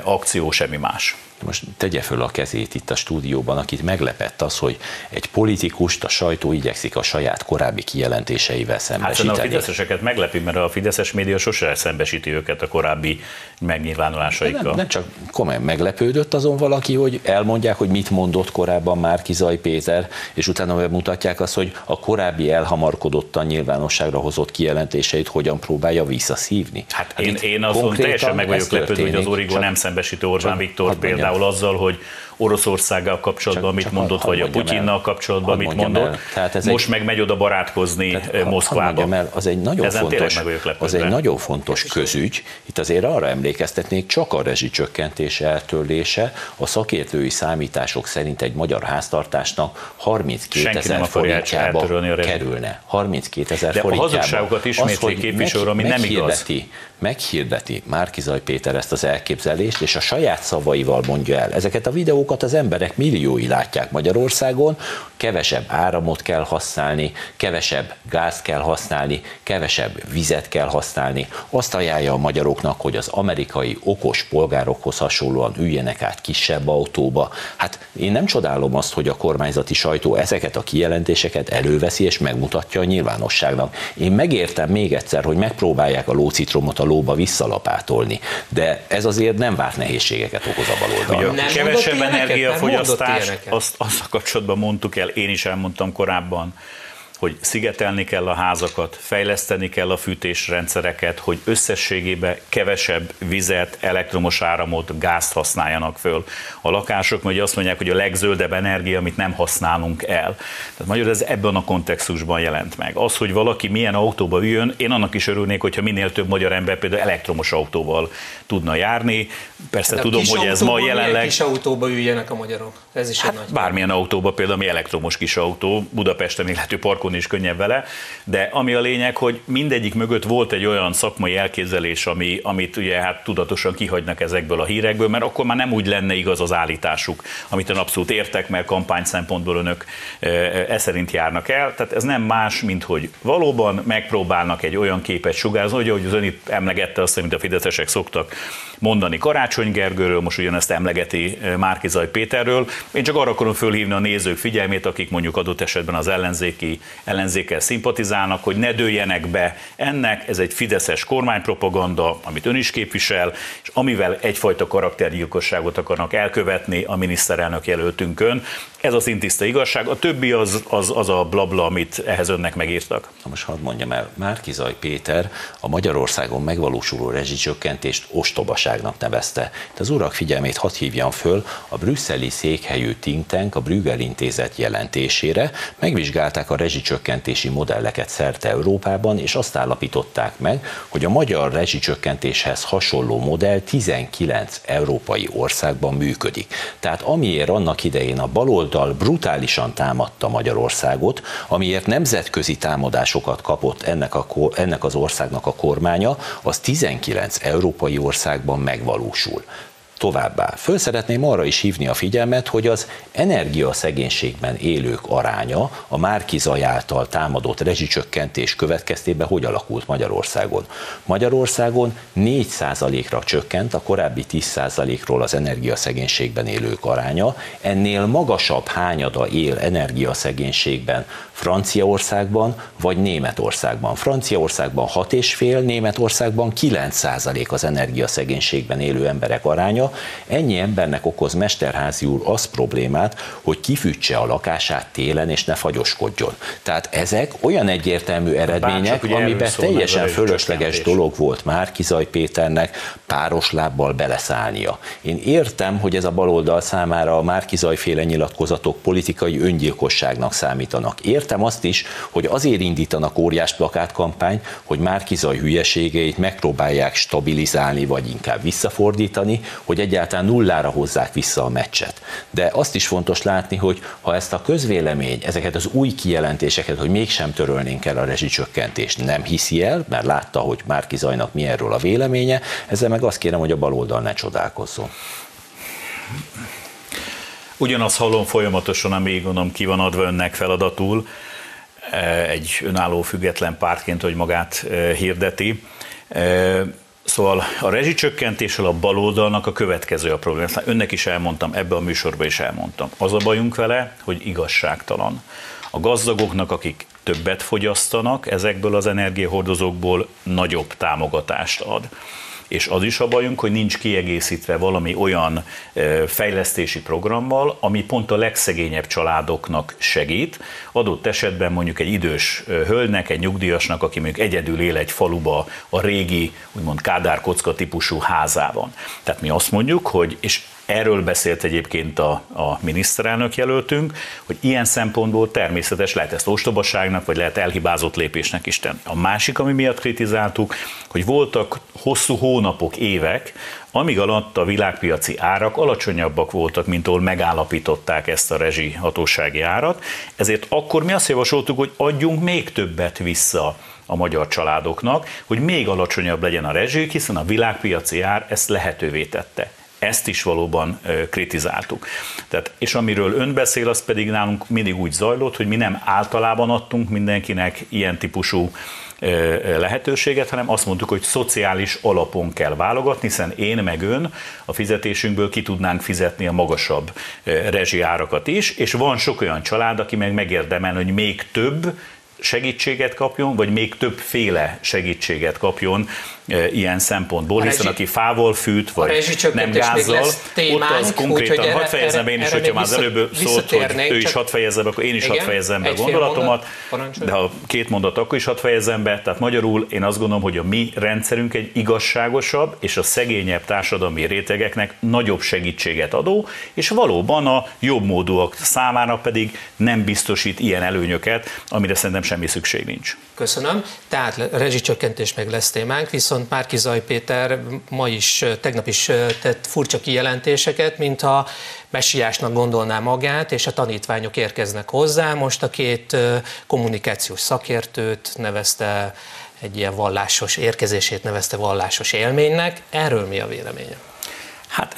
akció, semmi más. Most tegye föl a kezét itt a stúdióban, akit meglepett az, hogy egy politikust a sajtó igyekszik a saját korábbi kijelentéseivel szembesíteni. Hát a fideszeseket meglepi, mert a fideszes média sose szembesíti őket a korábbi megnyilvánulásaikkal. Nem, nem csak komolyan meglepődött azon valaki, hogy elmondják, hogy mit mondott korábban már Kizaj Péter, és utána bemutatják azt, hogy a korábbi elhamarkodottan nyilvánosságra hozott kijelentéseit hogyan próbálja visszaszívni. Hát, hát én, én azon teljesen meg vagyok lepődve, hogy az Origo nem szembesítő Orbán Viktor például azzal, hogy Oroszországgal kapcsolatban csak, mit csak mondott, vagy a Putyinnal kapcsolatban mit mondott. Tehát ez Most egy, meg megy oda barátkozni tehát, Moszkvába. el, az egy nagyon Ezen fontos, az egy nagyon fontos közügy. Itt azért arra emlékeztetnék, csak a rezsicsökkentés eltörlése a szakértői számítások szerint egy magyar háztartásnak 32 ezer forintjába kerülne. 32 ezer forintjába. De a hazugságokat ismétli képviselő, ami nem igaz meghirdeti Márkizaj Péter ezt az elképzelést, és a saját szavaival mondja el. Ezeket a videókat az emberek milliói látják Magyarországon, kevesebb áramot kell használni, kevesebb gázt kell használni, kevesebb vizet kell használni. Azt ajánlja a magyaroknak, hogy az amerikai okos polgárokhoz hasonlóan üljenek át kisebb autóba. Hát én nem csodálom azt, hogy a kormányzati sajtó ezeket a kijelentéseket előveszi és megmutatja a nyilvánosságnak. Én megértem még egyszer, hogy megpróbálják a lócitromot a lóba visszalapátolni, de ez azért nem várt nehézségeket okoz a baloldalnak. Kevesebb energiafogyasztás, azt, azt a kapcsolatban mondtuk el, én is elmondtam korábban, hogy szigetelni kell a házakat, fejleszteni kell a fűtésrendszereket, hogy összességében kevesebb vizet, elektromos áramot, gázt használjanak föl a lakások, mert azt mondják, hogy a legzöldebb energia, amit nem használunk el. Tehát magyar ez ebben a kontextusban jelent meg. Az, hogy valaki milyen autóba üljön, én annak is örülnék, hogyha minél több magyar ember például elektromos autóval tudna járni. Persze De tudom, hogy ez ma jelenleg... kis autóba üljenek a magyarok? Ez is hát egy nagy bármilyen autóba, például ami elektromos kis autó, Budapesten élhető parkon is könnyebb vele, de ami a lényeg, hogy mindegyik mögött volt egy olyan szakmai elképzelés, ami, amit ugye hát tudatosan kihagynak ezekből a hírekből, mert akkor már nem úgy lenne igaz az állításuk, amit ön abszolút értek, mert kampány szempontból önök e szerint járnak el. Tehát ez nem más, mint hogy valóban megpróbálnak egy olyan képet sugázni, hogy az ön itt emlegette azt, amit a fideszesek szoktak mondani Karácsony Gergőről, most ugyanezt emlegeti Márkizaj Péterről. Én csak arra akarom fölhívni a nézők figyelmét, akik mondjuk adott esetben az ellenzéki, ellenzékkel szimpatizálnak, hogy ne dőljenek be ennek, ez egy fideszes kormánypropaganda, amit ön is képvisel, és amivel egyfajta karaktergyilkosságot akarnak elkövetni a miniszterelnök jelöltünkön. Ez a szintiszta igazság, a többi az, az, az a blabla, amit ehhez önnek megírtak. Na most hadd mondjam el, Márkizaj Péter a Magyarországon megvalósuló rezsicsökkentést ostobaságnak nevezte. De az urak figyelmét hadd hívjam föl a brüsszeli székhelyű think a Brüggel intézet jelentésére, megvizsgálták a rezsicsökkentési modelleket szerte Európában, és azt állapították meg, hogy a magyar rezsicsökkentéshez hasonló modell 19 európai országban működik. Tehát amiért annak idején a baloldal brutálisan támadta Magyarországot, amiért nemzetközi támadásokat kapott ennek, a, ennek az országnak a kormánya, az 19 európai országban megvalósul. Továbbá, föl szeretném arra is hívni a figyelmet, hogy az energiaszegénységben élők aránya a Márkizaj által támadott rezsicsökkentés következtében hogy alakult Magyarországon. Magyarországon 4%-ra csökkent a korábbi 10%-ról az energiaszegénységben élők aránya, ennél magasabb hányada él energiaszegénységben Franciaországban vagy Németországban. Franciaországban 6,5, Németországban 9% az energiaszegénységben élő emberek aránya. Ennyi embernek okoz Mesterházi úr az problémát, hogy kifűtse a lakását télen és ne fagyoskodjon. Tehát ezek olyan egyértelmű eredmények, Bárcsak, amiben teljesen fölösleges dolog volt már Kizaj Péternek páros lábbal beleszállnia. Én értem, hogy ez a baloldal számára a Márkizaj féle nyilatkozatok politikai öngyilkosságnak számítanak. Értem, értem azt is, hogy azért indítanak óriás plakátkampány, hogy Márkizaj hülyeségeit megpróbálják stabilizálni, vagy inkább visszafordítani, hogy egyáltalán nullára hozzák vissza a meccset. De azt is fontos látni, hogy ha ezt a közvélemény, ezeket az új kijelentéseket, hogy mégsem törölnénk el a rezsicsökkentést, nem hiszi el, mert látta, hogy Márkizajnak mi erről a véleménye, ezzel meg azt kérem, hogy a baloldal ne csodálkozzon. Ugyanazt hallom folyamatosan, amíg gondolom ki van adva önnek feladatul, e, egy önálló független pártként, hogy magát e, hirdeti. Szóval a rezsicsökkentéssel a baloldalnak a következő a probléma. Aztán önnek is elmondtam, ebbe a műsorba is elmondtam. Az a bajunk vele, hogy igazságtalan. A gazdagoknak, akik többet fogyasztanak, ezekből az energiahordozókból nagyobb támogatást ad és az is a bajunk, hogy nincs kiegészítve valami olyan fejlesztési programmal, ami pont a legszegényebb családoknak segít. Adott esetben mondjuk egy idős hölgynek, egy nyugdíjasnak, aki mondjuk egyedül él egy faluba a régi, úgymond kádárkocka típusú házában. Tehát mi azt mondjuk, hogy, és Erről beszélt egyébként a, a miniszterelnök jelöltünk, hogy ilyen szempontból természetes lehet ezt ostobaságnak, vagy lehet elhibázott lépésnek is tenni. A másik, ami miatt kritizáltuk, hogy voltak hosszú hónapok, évek, amíg alatt a világpiaci árak alacsonyabbak voltak, mint ahol megállapították ezt a rezsi hatósági árat, ezért akkor mi azt javasoltuk, hogy adjunk még többet vissza a magyar családoknak, hogy még alacsonyabb legyen a rezsi, hiszen a világpiaci ár ezt lehetővé tette ezt is valóban kritizáltuk. Tehát, és amiről ön beszél, az pedig nálunk mindig úgy zajlott, hogy mi nem általában adtunk mindenkinek ilyen típusú lehetőséget, hanem azt mondtuk, hogy szociális alapon kell válogatni, hiszen én meg ön a fizetésünkből ki tudnánk fizetni a magasabb rezsiárakat is, és van sok olyan család, aki meg megérdemel, hogy még több segítséget kapjon, vagy még többféle segítséget kapjon ilyen szempontból, hiszen aki fával fűt, vagy nem gázzal, témánk, ott az konkrétan, hadd fejezem én is, hogyha már az előbb szólt, hogy ő is hadd fejezzem be, akkor én is hadd fejezzem be a gondolatomat, de ha két mondat, akkor is hadd fejezzem be, tehát magyarul én azt gondolom, hogy a mi rendszerünk egy igazságosabb és a szegényebb társadalmi rétegeknek nagyobb segítséget adó, és valóban a jobb módúak számára pedig nem biztosít ilyen előnyöket, amire szerintem semmi szükség nincs. Köszönöm. Tehát rezsicsökkentés meg lesz témánk, viszont Márki Zaj Péter ma is, tegnap is tett furcsa kijelentéseket, mintha messiásnak gondolná magát, és a tanítványok érkeznek hozzá. Most a két kommunikációs szakértőt nevezte egy ilyen vallásos érkezését nevezte vallásos élménynek. Erről mi a véleménye? Hát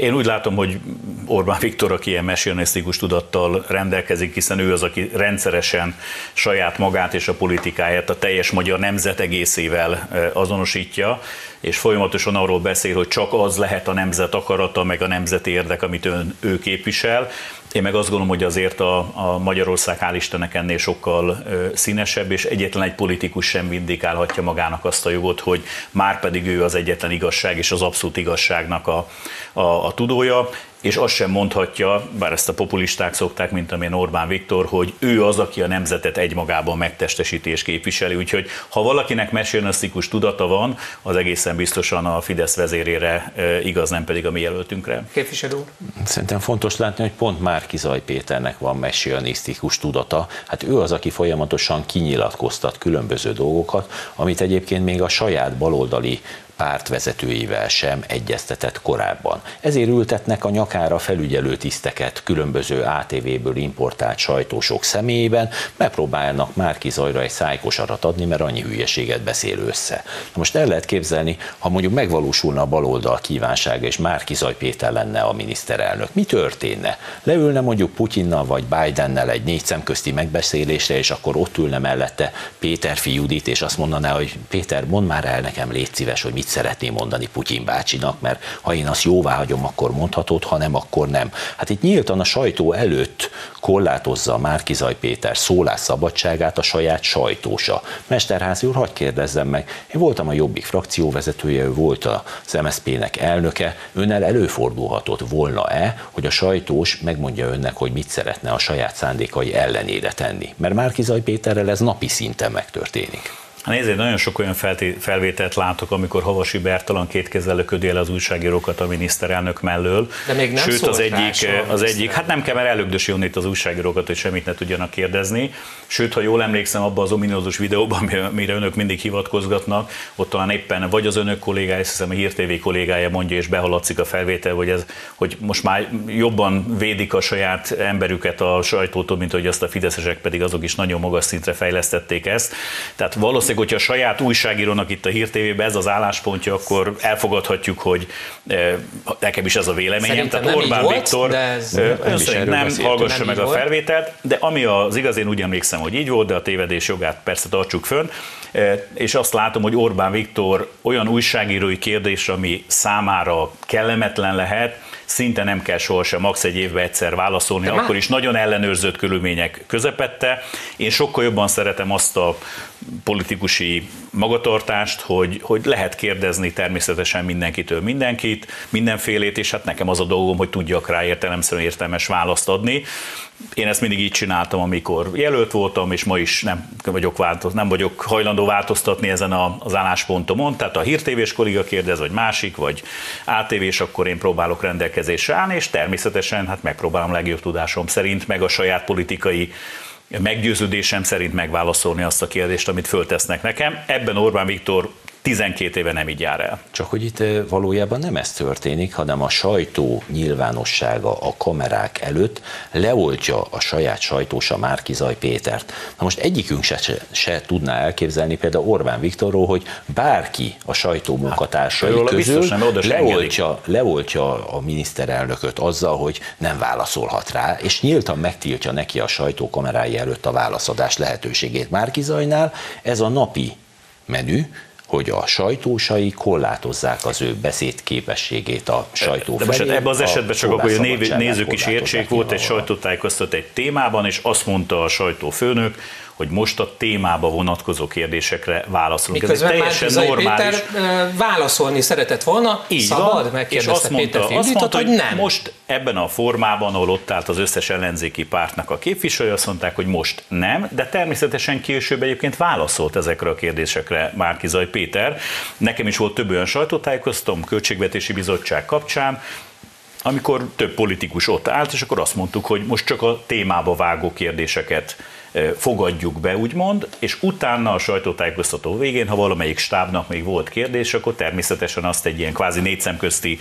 én úgy látom, hogy Orbán Viktor, aki ilyen messianisztikus tudattal rendelkezik, hiszen ő az, aki rendszeresen saját magát és a politikáját a teljes magyar nemzet egészével azonosítja, és folyamatosan arról beszél, hogy csak az lehet a nemzet akarata, meg a nemzeti érdek, amit ön, ő képvisel. Én meg azt gondolom, hogy azért a, a Magyarország hál' Istennek ennél sokkal ö, színesebb, és egyetlen egy politikus sem vindikálhatja magának azt a jogot, hogy már pedig ő az egyetlen igazság és az abszolút igazságnak a, a, a tudója és azt sem mondhatja, bár ezt a populisták szokták, mint amilyen Orbán Viktor, hogy ő az, aki a nemzetet egymagában megtestesíti és képviseli. Úgyhogy ha valakinek messianisztikus tudata van, az egészen biztosan a Fidesz vezérére igaz, nem pedig a mi jelöltünkre. Képviselő úr? Szerintem fontos látni, hogy pont Márki Zaj Péternek van messianisztikus tudata. Hát ő az, aki folyamatosan kinyilatkoztat különböző dolgokat, amit egyébként még a saját baloldali pártvezetőivel sem egyeztetett korábban. Ezért ültetnek a nyakára felügyelő tiszteket különböző ATV-ből importált sajtósok személyében, megpróbálnak Márki Zajra egy szájkosarat adni, mert annyi hülyeséget beszél össze. Most el lehet képzelni, ha mondjuk megvalósulna a baloldal kívánsága, és Márki Zaj Péter lenne a miniszterelnök, mi történne? Leülne mondjuk Putyinnal vagy Bidennel egy négy szemközti megbeszélésre, és akkor ott ülne mellette Péter Judit, és azt mondaná, hogy Péter, mondd már el nekem, légy szíves, hogy mit mit szeretné mondani Putyin bácsinak, mert ha én azt jóvá hagyom, akkor mondhatod, ha nem, akkor nem. Hát itt nyíltan a sajtó előtt korlátozza Márkizaj Péter szólásszabadságát a saját sajtósa. Mesterházi úr, hagyd kérdezzem meg, én voltam a Jobbik frakcióvezetője, ő volt az MSZP-nek elnöke, önnel előfordulhatott volna-e, hogy a sajtós megmondja önnek, hogy mit szeretne a saját szándékai ellenére tenni? Mert Márkizaj Péterrel ez napi szinten megtörténik. Hát nézd, nagyon sok olyan felvételt látok, amikor Havasi Bertalan két kézzel löködi el az újságírókat a miniszterelnök mellől. De még nem Sőt, az egyik, az egyik, hát nem kell, mert elögdösi itt az újságírókat, hogy semmit ne tudjanak kérdezni. Sőt, ha jól emlékszem, abban az ominózus videóban, amire önök mindig hivatkozgatnak, ott talán éppen vagy az önök kollégája, azt hiszem a Hír TV kollégája mondja, és behaladszik a felvétel, hogy, ez, hogy most már jobban védik a saját emberüket a sajtótól, mint hogy azt a fideszesek pedig azok is nagyon magas szintre fejlesztették ezt. Tehát valószínűleg valószínűleg, hogyha a saját újságírónak itt a Hír TV-ben ez az álláspontja, akkor elfogadhatjuk, hogy eh, nekem is ez a véleményem. Szerintem Tehát Orbán volt, Viktor de ez eh, nem, nem hallgassa nem meg a felvételt, de ami az igaz, én úgy emlékszem, hogy így volt, de a tévedés jogát persze tartsuk fönn, eh, és azt látom, hogy Orbán Viktor olyan újságírói kérdés, ami számára kellemetlen lehet, szinte nem kell sohasem max. egy évben egyszer válaszolni, De akkor már... is nagyon ellenőrzött körülmények közepette. Én sokkal jobban szeretem azt a politikusi magatartást, hogy, hogy lehet kérdezni természetesen mindenkitől mindenkit, mindenfélét, és hát nekem az a dolgom, hogy tudjak rá értelemszerűen értelmes választ adni. Én ezt mindig így csináltam, amikor jelölt voltam, és ma is nem vagyok, változ, nem vagyok hajlandó változtatni ezen a, az álláspontomon. Tehát a hírtévés kolléga kérdez, vagy másik, vagy ATV-s, akkor én próbálok rendelkezésre állni, és természetesen hát megpróbálom legjobb tudásom szerint, meg a saját politikai meggyőződésem szerint megválaszolni azt a kérdést, amit föltesznek nekem. Ebben Orbán Viktor 12 éve nem így jár el. Csak hogy itt valójában nem ez történik, hanem a sajtó nyilvánossága a kamerák előtt leoltja a saját sajtósa Márkizaj Pétert. Na most egyikünk se, se, se tudná elképzelni például Orbán Viktorról, hogy bárki a sajtó munkatársai hát, közül nem, leoltja, leoltja a miniszterelnököt azzal, hogy nem válaszolhat rá, és nyíltan megtiltja neki a sajtó kamerái előtt a válaszadás lehetőségét Márkizajnál. Ez a napi menü, hogy a sajtósai korlátozzák az ő beszéd képességét a sajtó De felé. ebben az esetben csak akkor, hogy a nézők is értsék, volt egy sajtótájékoztat egy témában, és azt mondta a sajtófőnök, hogy most a témába vonatkozó kérdésekre válaszolunk. Miközben Ez egy teljesen normális. Péter válaszolni szeretett volna, Így szabad, van, és azt mondta, Péter azt mondta, hogy nem. most ebben a formában, ahol ott állt az összes ellenzéki pártnak a képviselő, azt mondták, hogy most nem, de természetesen később egyébként válaszolt ezekre a kérdésekre Márkizaj Péter. Nekem is volt több olyan sajtótájékoztatom, Költségvetési Bizottság kapcsán, amikor több politikus ott állt, és akkor azt mondtuk, hogy most csak a témába vágó kérdéseket fogadjuk be, úgymond, és utána a sajtótájékoztató végén, ha valamelyik stábnak még volt kérdés, akkor természetesen azt egy ilyen kvázi négy szemközti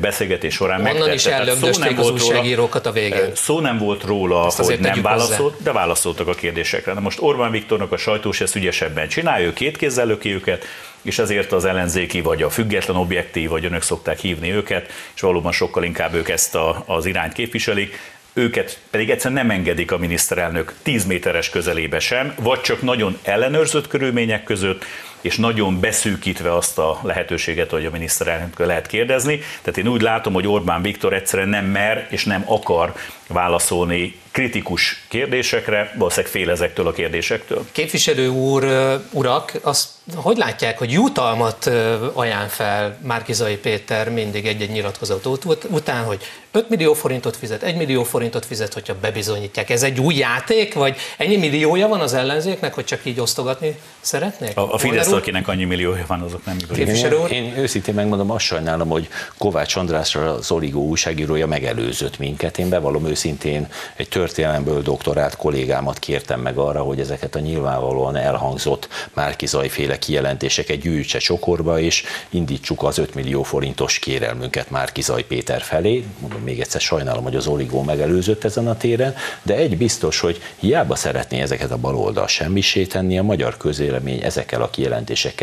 beszélgetés során megtette. is ellögdösték az újságírókat a végén. Szó nem volt róla, Ezt hogy nem válaszolt, hozzá. de válaszoltak a kérdésekre. Na most Orbán Viktornak a sajtós ezt ügyesebben csinálja, ő két kézzel löki őket, és ezért az ellenzéki vagy a független objektív, vagy önök szokták hívni őket, és valóban sokkal inkább ők ezt a, az irányt képviselik, őket pedig egyszerűen nem engedik a miniszterelnök 10 méteres közelébe sem, vagy csak nagyon ellenőrzött körülmények között, és nagyon beszűkítve azt a lehetőséget, hogy a miniszterelnök lehet kérdezni. Tehát én úgy látom, hogy Orbán Viktor egyszerűen nem mer és nem akar válaszolni kritikus kérdésekre, valószínűleg fél ezektől a kérdésektől. Képviselő úr, urak, azt hogy látják, hogy jutalmat ajánl fel Márkizai Péter mindig egy-egy nyilatkozat után, hogy 5 millió forintot fizet, 1 millió forintot fizet, hogyha bebizonyítják. Ez egy új játék, vagy ennyi milliója van az ellenzéknek, hogy csak így osztogatni szeretnék? A, a Fidesz, akinek annyi milliója van, azok nem Képviselő úr? Én, én őszintén megmondom, azt sajnálom, hogy Kovács Andrásra az Origó újságírója megelőzött minket. Én bevallom őszintén egy történelemből doktorált kollégámat kértem meg arra, hogy ezeket a nyilvánvalóan elhangzott Márkizaj féle kijelentéseket gyűjtse csokorba, és indítsuk az 5 millió forintos kérelmünket Márkizaj Péter felé. Mondom még egyszer, sajnálom, hogy az Origó megelőzött ezen a téren, de egy biztos, hogy hiába szeretné ezeket a baloldal semmisé tenni, a magyar közélemény ezekkel a kijelentésekkel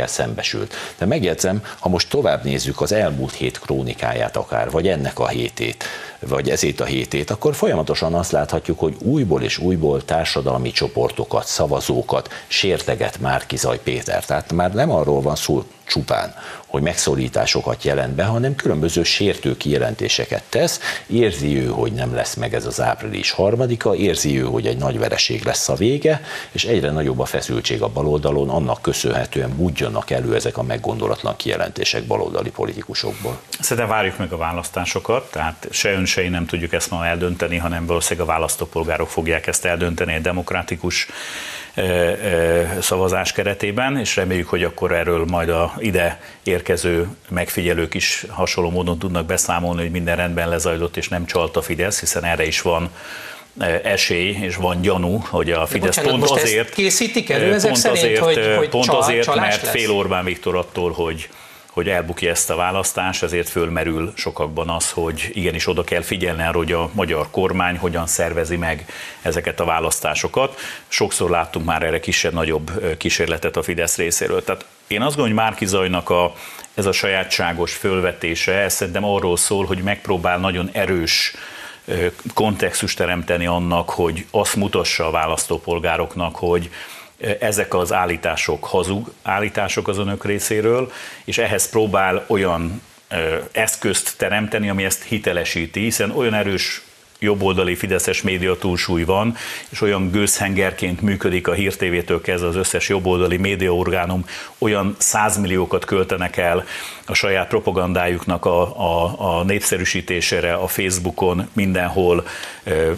szembesült. De megjegyzem, ha most tovább nézzük az elmúlt hét krónikáját akár, vagy ennek a hétét, vagy ezét a hétét, akkor folyamatosan azt láthatjuk, hogy újból és újból társadalmi csoportokat, szavazókat sérteget már Kizaj Péter. Tehát már nem arról van szó csupán, hogy megszorításokat jelent be, hanem különböző sértő kijelentéseket tesz. Érzi ő, hogy nem lesz meg ez az április harmadika, érzi ő, hogy egy nagy vereség lesz a vége, és egyre nagyobb a feszültség a baloldalon, annak köszönhetően budjanak elő ezek a meggondolatlan kijelentések baloldali politikusokból. Szerintem várjuk meg a választásokat, tehát se ön, én nem tudjuk ezt ma eldönteni, hanem valószínűleg a választópolgárok fogják ezt eldönteni egy demokratikus szavazás keretében, és reméljük, hogy akkor erről majd a ide érkező megfigyelők is hasonló módon tudnak beszámolni, hogy minden rendben lezajlott, és nem csalt a Fidesz, hiszen erre is van esély, és van gyanú, hogy a Fidesz bocsánat, pont azért... készítik elő ezek pont szerint, azért, hogy, hogy Pont csal, azért, mert lesz? fél Orbán Viktor attól, hogy hogy elbukja ezt a választást, ezért fölmerül sokakban az, hogy igenis oda kell figyelni arra, hogy a magyar kormány hogyan szervezi meg ezeket a választásokat. Sokszor láttunk már erre kisebb-nagyobb kísérletet a Fidesz részéről. Tehát én azt gondolom, hogy Márki Zajnak a, ez a sajátságos fölvetése, ez szerintem arról szól, hogy megpróbál nagyon erős kontextust teremteni annak, hogy azt mutassa a választópolgároknak, hogy ezek az állítások hazug állítások az önök részéről, és ehhez próbál olyan eszközt teremteni, ami ezt hitelesíti, hiszen olyan erős jobboldali fideszes média túlsúly van, és olyan gőzhengerként működik a Hír TV-től kezdve az összes jobboldali médiaorgánum, olyan százmilliókat költenek el a saját propagandájuknak a, a, a népszerűsítésére a Facebookon, mindenhol,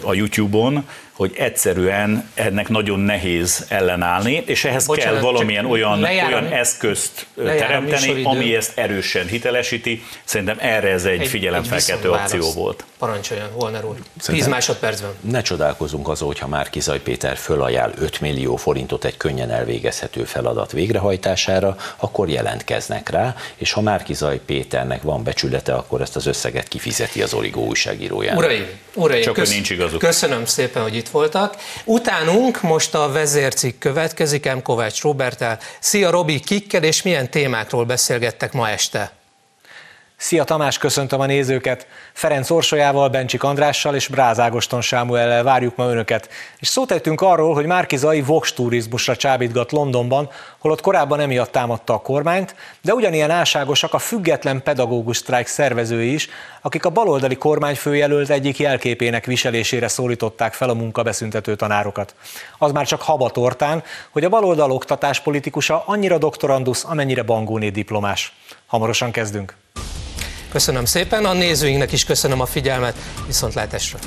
a YouTube-on, hogy egyszerűen ennek nagyon nehéz ellenállni, és ehhez Bocsánat, kell valamilyen olyan, olyan eszközt teremteni, ami ezt erősen hitelesíti. Szerintem erre ez egy, egy figyelemfelkeltő akció volt. Parancsoljon, Holner úr. 10 másodpercben. Ne csodálkozunk azon, hogyha már Kizaj Péter fölajánl 5 millió forintot egy könnyen elvégezhető feladat végrehajtására, akkor jelentkeznek rá, és ha már Kizaj Péternek van becsülete, akkor ezt az összeget kifizeti az Origó újságírójának. Uraim, uraim Csak kösz, nincs igazuk. köszönöm szépen, hogy itt voltak. Utánunk most a vezércikk következik, M. Kovács Robertel. Szia Robi, kikkel és milyen témákról beszélgettek ma este? Szia Tamás, köszöntöm a nézőket! Ferenc Orsolyával, Bencsik Andrással és Brázágoston Sámuellel várjuk ma önöket. És szót ejtünk arról, hogy Márki Zai Vox turizmusra csábítgat Londonban, holott korábban emiatt támadta a kormányt, de ugyanilyen álságosak a független pedagógus sztrájk szervezői is, akik a baloldali kormányfőjelölt egyik jelképének viselésére szólították fel a munkabeszüntető tanárokat. Az már csak habatortán, hogy a baloldal oktatáspolitikusa annyira doktorandusz, amennyire bangóné diplomás. Hamarosan kezdünk. Köszönöm szépen, a nézőinknek is köszönöm a figyelmet, viszontlátásra!